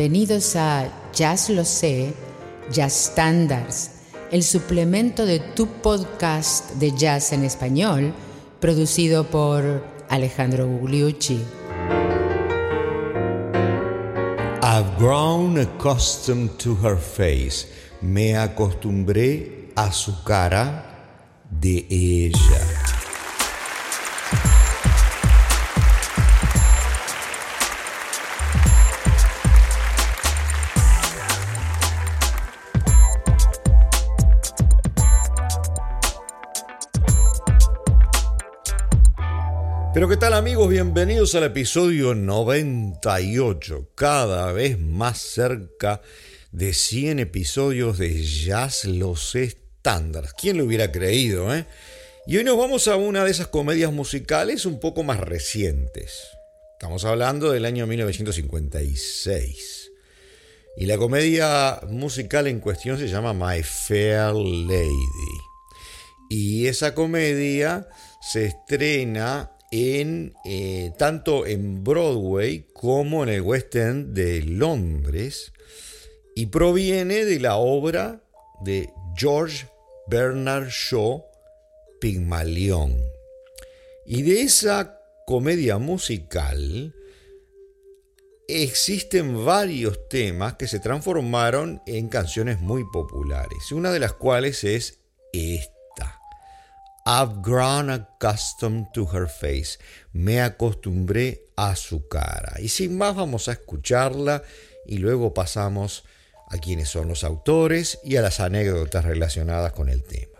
Bienvenidos a Jazz Lo Sé, Jazz Standards, el suplemento de tu podcast de jazz en español, producido por Alejandro Gugliucci. I've grown accustomed to her face. Me acostumbré a su cara de ella. Pero qué tal amigos, bienvenidos al episodio 98, cada vez más cerca de 100 episodios de Jazz Los Estándares. ¿Quién lo hubiera creído? Eh? Y hoy nos vamos a una de esas comedias musicales un poco más recientes. Estamos hablando del año 1956. Y la comedia musical en cuestión se llama My Fair Lady. Y esa comedia se estrena en, eh, tanto en Broadway como en el West End de Londres y proviene de la obra de George Bernard Shaw, Pigmalión. Y de esa comedia musical existen varios temas que se transformaron en canciones muy populares, una de las cuales es esta. I've grown accustomed to her face. Me acostumbré a su cara. Y sin más vamos a escucharla y luego pasamos a quienes son los autores y a las anécdotas relacionadas con el tema.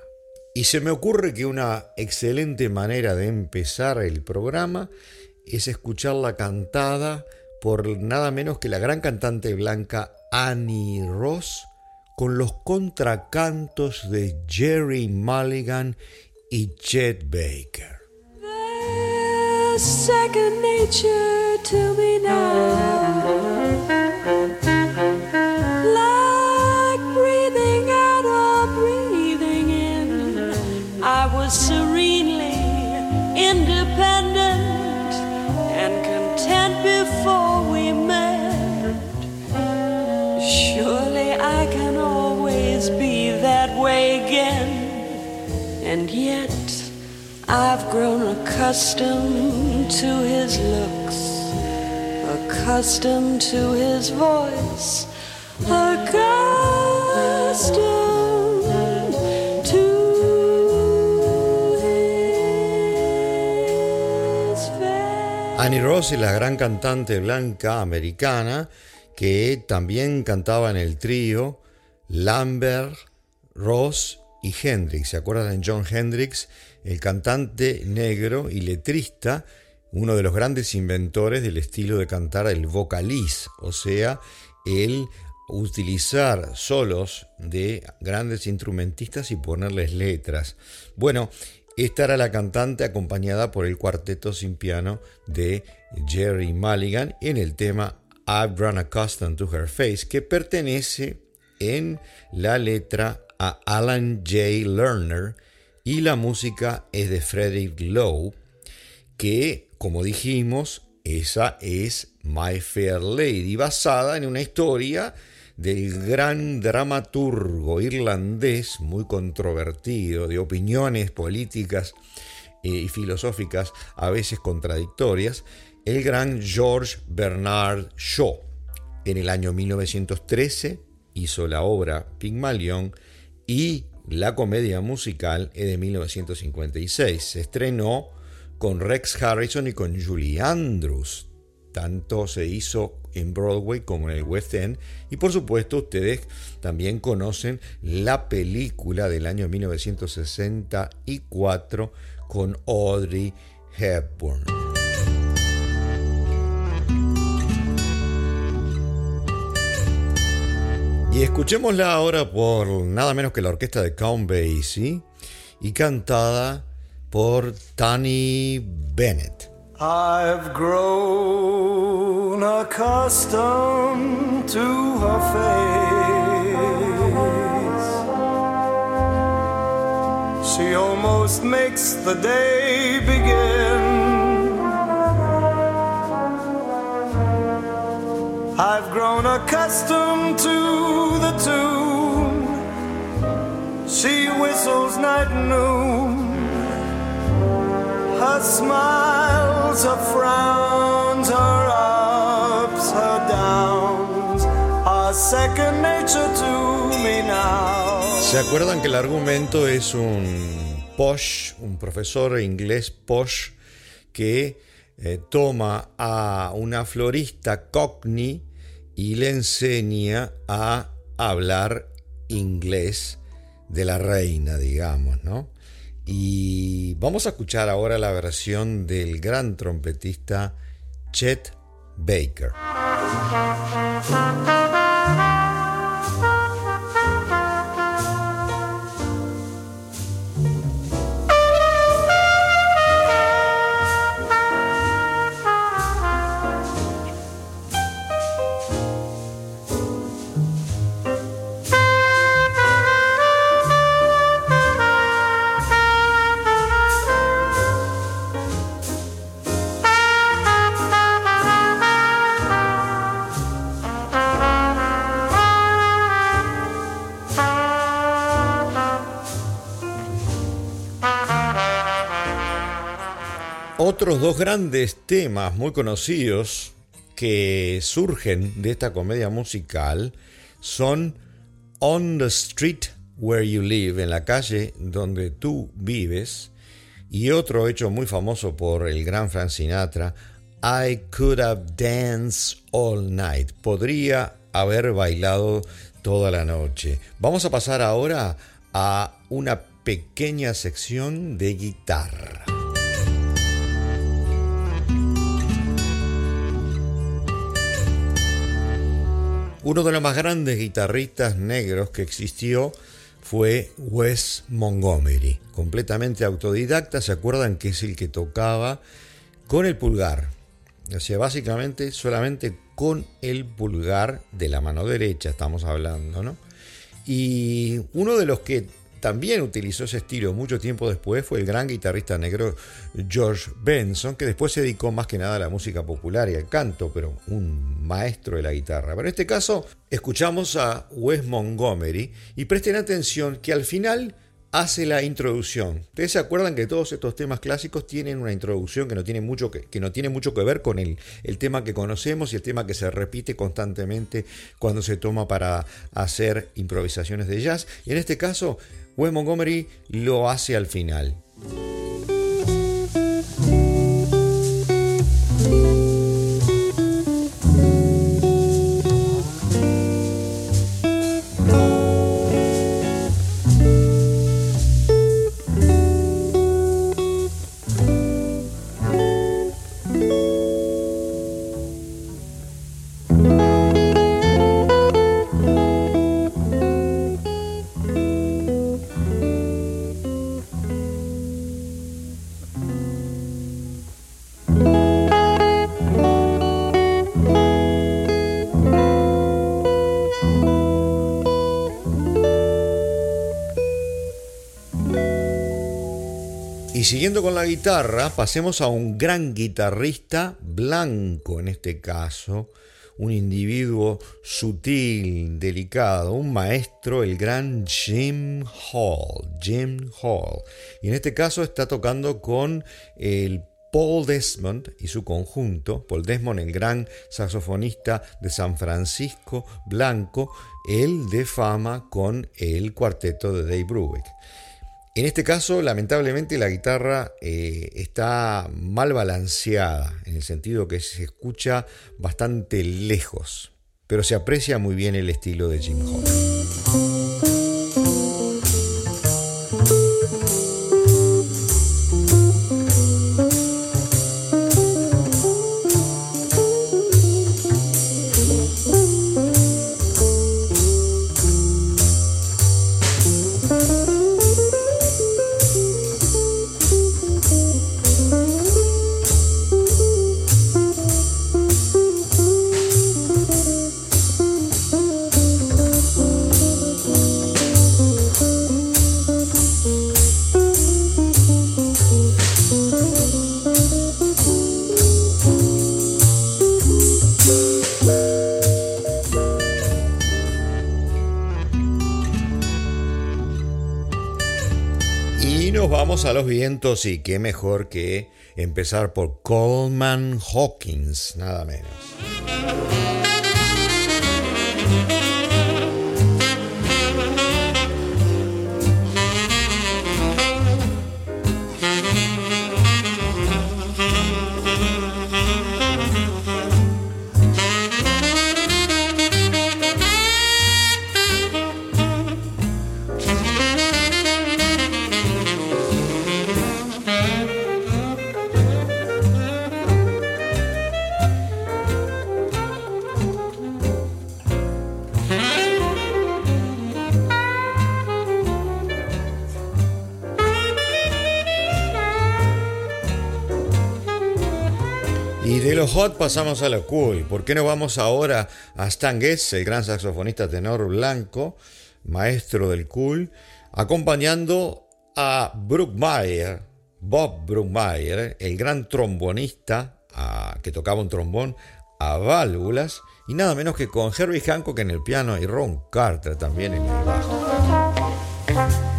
Y se me ocurre que una excelente manera de empezar el programa es escucharla cantada por nada menos que la gran cantante blanca Annie Ross con los contracantos de Jerry Mulligan Chet Baker. There's second nature to me now. I've grown accustomed to his looks, accustomed to his voice. Annie Ross es la gran cantante blanca americana que también cantaba en el trío Lambert, Ross y Hendrix. ¿Se acuerdan de John Hendrix? El cantante negro y letrista, uno de los grandes inventores del estilo de cantar el vocaliz, o sea, el utilizar solos de grandes instrumentistas y ponerles letras. Bueno, esta era la cantante acompañada por el cuarteto sin piano de Jerry Mulligan en el tema I've Grown Accustomed to Her Face, que pertenece en la letra a Alan J. Lerner y la música es de Frederick Lowe, que, como dijimos, esa es My Fair Lady, basada en una historia del gran dramaturgo irlandés muy controvertido, de opiniones políticas eh, y filosóficas a veces contradictorias, el gran George Bernard Shaw. En el año 1913 hizo la obra Pygmalion y la comedia musical es de 1956. Se estrenó con Rex Harrison y con Julie Andrews. Tanto se hizo en Broadway como en el West End. Y por supuesto ustedes también conocen la película del año 1964 con Audrey Hepburn. Y escuchémosla ahora por nada menos que la orquesta de Count Basie y cantada por Tony Bennett. I've grown accustomed to her face. She almost makes the day begin. I've grown accustomed to ¿Se acuerdan que el argumento es un posh, un profesor inglés posh que eh, toma a una florista cockney y le enseña a hablar inglés de la reina, digamos, ¿no? Y vamos a escuchar ahora la versión del gran trompetista Chet Baker. Otros dos grandes temas muy conocidos que surgen de esta comedia musical son On the Street Where You Live, en la calle donde tú vives, y otro hecho muy famoso por el gran Frank Sinatra, I Could Have Danced All Night. Podría haber bailado toda la noche. Vamos a pasar ahora a una pequeña sección de guitarra. Uno de los más grandes guitarristas negros que existió fue Wes Montgomery, completamente autodidacta, se acuerdan que es el que tocaba con el pulgar, o sea, básicamente solamente con el pulgar de la mano derecha estamos hablando, ¿no? Y uno de los que también utilizó ese estilo mucho tiempo después fue el gran guitarrista negro George Benson, que después se dedicó más que nada a la música popular y al canto, pero un maestro de la guitarra. Pero en este caso escuchamos a Wes Montgomery y presten atención que al final hace la introducción. Ustedes se acuerdan que todos estos temas clásicos tienen una introducción que no tiene mucho que, que no tiene mucho que ver con el, el, tema que conocemos y el tema que se repite constantemente cuando se toma para hacer improvisaciones de jazz. Y en este caso, Wes Montgomery lo hace al final. Siguiendo con la guitarra, pasemos a un gran guitarrista blanco en este caso, un individuo sutil, delicado, un maestro, el gran Jim Hall, Jim Hall. Y en este caso está tocando con el Paul Desmond y su conjunto, Paul Desmond, el gran saxofonista de San Francisco Blanco, el de fama con el cuarteto de Dave Brubeck. En este caso, lamentablemente, la guitarra eh, está mal balanceada, en el sentido que se escucha bastante lejos, pero se aprecia muy bien el estilo de Jim Hall. Y nos vamos a los vientos y qué mejor que empezar por Coleman Hawkins, nada menos. Hot pasamos a lo cool. ¿Por qué no vamos ahora a Stan Getz, el gran saxofonista tenor blanco, maestro del cool, acompañando a Brookmeyer, Bob Brookmeyer, el gran trombonista que tocaba un trombón a válvulas, y nada menos que con Herbie Hancock en el piano y Ron Carter también en el bajo.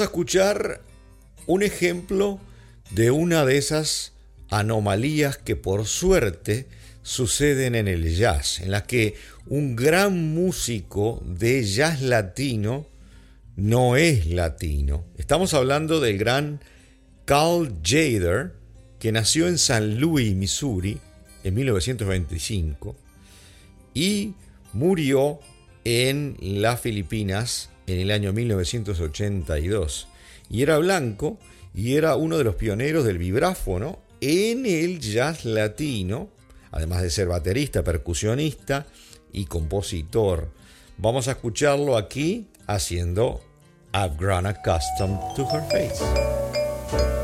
A escuchar un ejemplo de una de esas anomalías que por suerte suceden en el jazz, en las que un gran músico de jazz latino no es latino. Estamos hablando del gran Carl Jader, que nació en San Luis, Missouri, en 1925, y murió en las Filipinas en el año 1982 y era blanco y era uno de los pioneros del vibráfono en el jazz latino, además de ser baterista, percusionista y compositor. Vamos a escucharlo aquí haciendo I've Grown Accustomed to Her Face.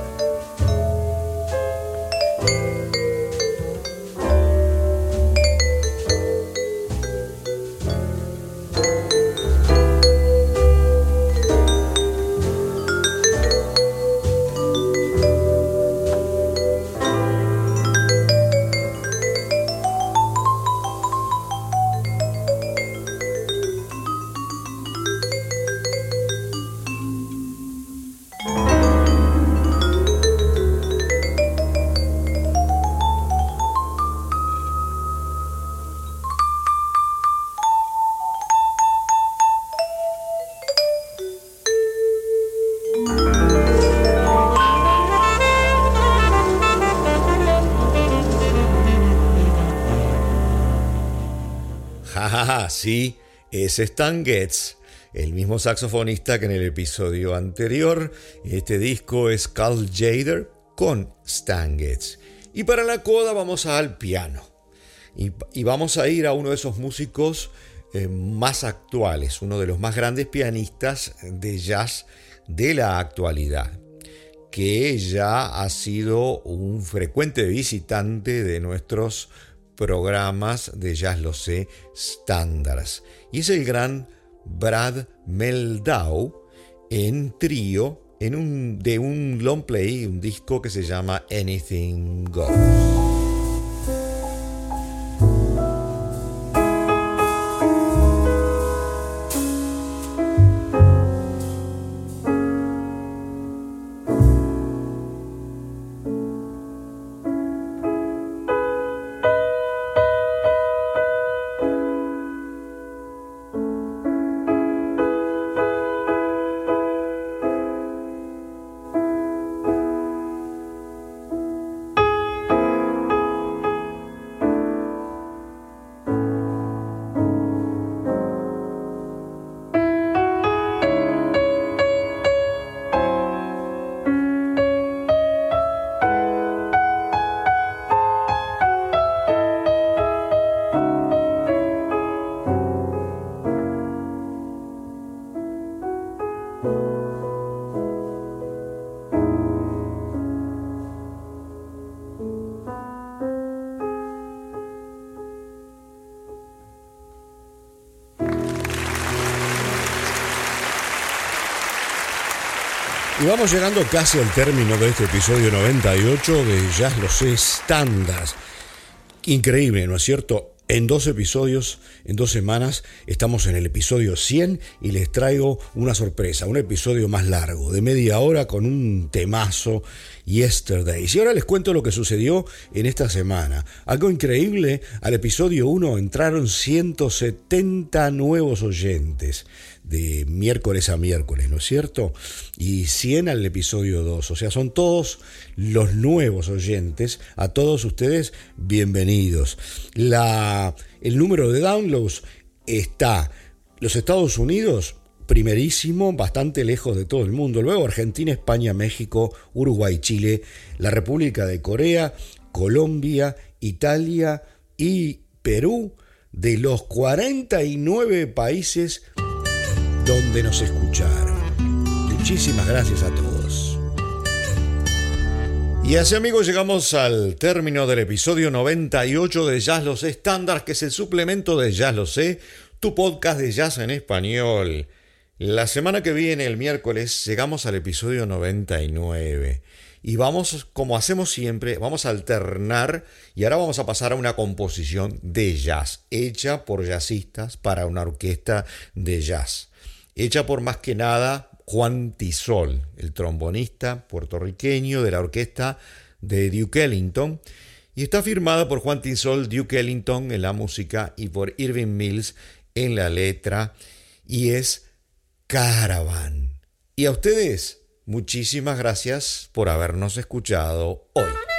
Sí, es Stan Getz, el mismo saxofonista que en el episodio anterior. Este disco es Carl Jader con Stan Getz. Y para la coda vamos al piano. Y, vamos a ir a uno de esos músicos eh, más actuales, uno de los más grandes pianistas de jazz de la actualidad, que ya ha sido un frecuente visitante de nuestros programas de Jazz Lo Sé estándares. Y es el gran Brad Meldau en trío en un, de un long play, un disco que se llama Anything Goes. Vamos llegando casi al término de este episodio 98 de Jazz Lo Sé Standards. Increíble, ¿no es cierto? En dos episodios, en dos semanas, estamos en el episodio 100 y les traigo una sorpresa, un episodio más largo, de media hora con un temazo Yesterdays. Y ahora les cuento lo que sucedió en esta semana. Algo increíble, al episodio 1 entraron 170 nuevos oyentes de miércoles a miércoles, ¿no es cierto? Y 100 al episodio 2. O sea, son todos los nuevos oyentes. A todos ustedes, bienvenidos. La, el número de downloads está los Estados Unidos primerísimo, bastante lejos de todo el mundo. Luego Argentina, España, México, Uruguay, Chile, la República de Corea, Colombia, Italia y Perú, de los 49 países donde nos escucharon. Muchísimas gracias a todos. Y así amigos llegamos al término del episodio 98 de Jazz Lo Sé Estándar, que es el suplemento de Jazz Lo Sé, tu podcast de jazz en español. La semana que viene, el miércoles, llegamos al episodio 99 y vamos, como hacemos siempre, vamos a alternar y ahora vamos a pasar a una composición de jazz, hecha por jazzistas para una orquesta de jazz, hecha por más que nada Juan Tisol, el trombonista puertorriqueño de la orquesta de Duke Ellington, y está firmada por Juan Tisol, Duke Ellington en la música y por Irving Mills en la letra, y es Caravan. Y a ustedes, muchísimas gracias por habernos escuchado hoy.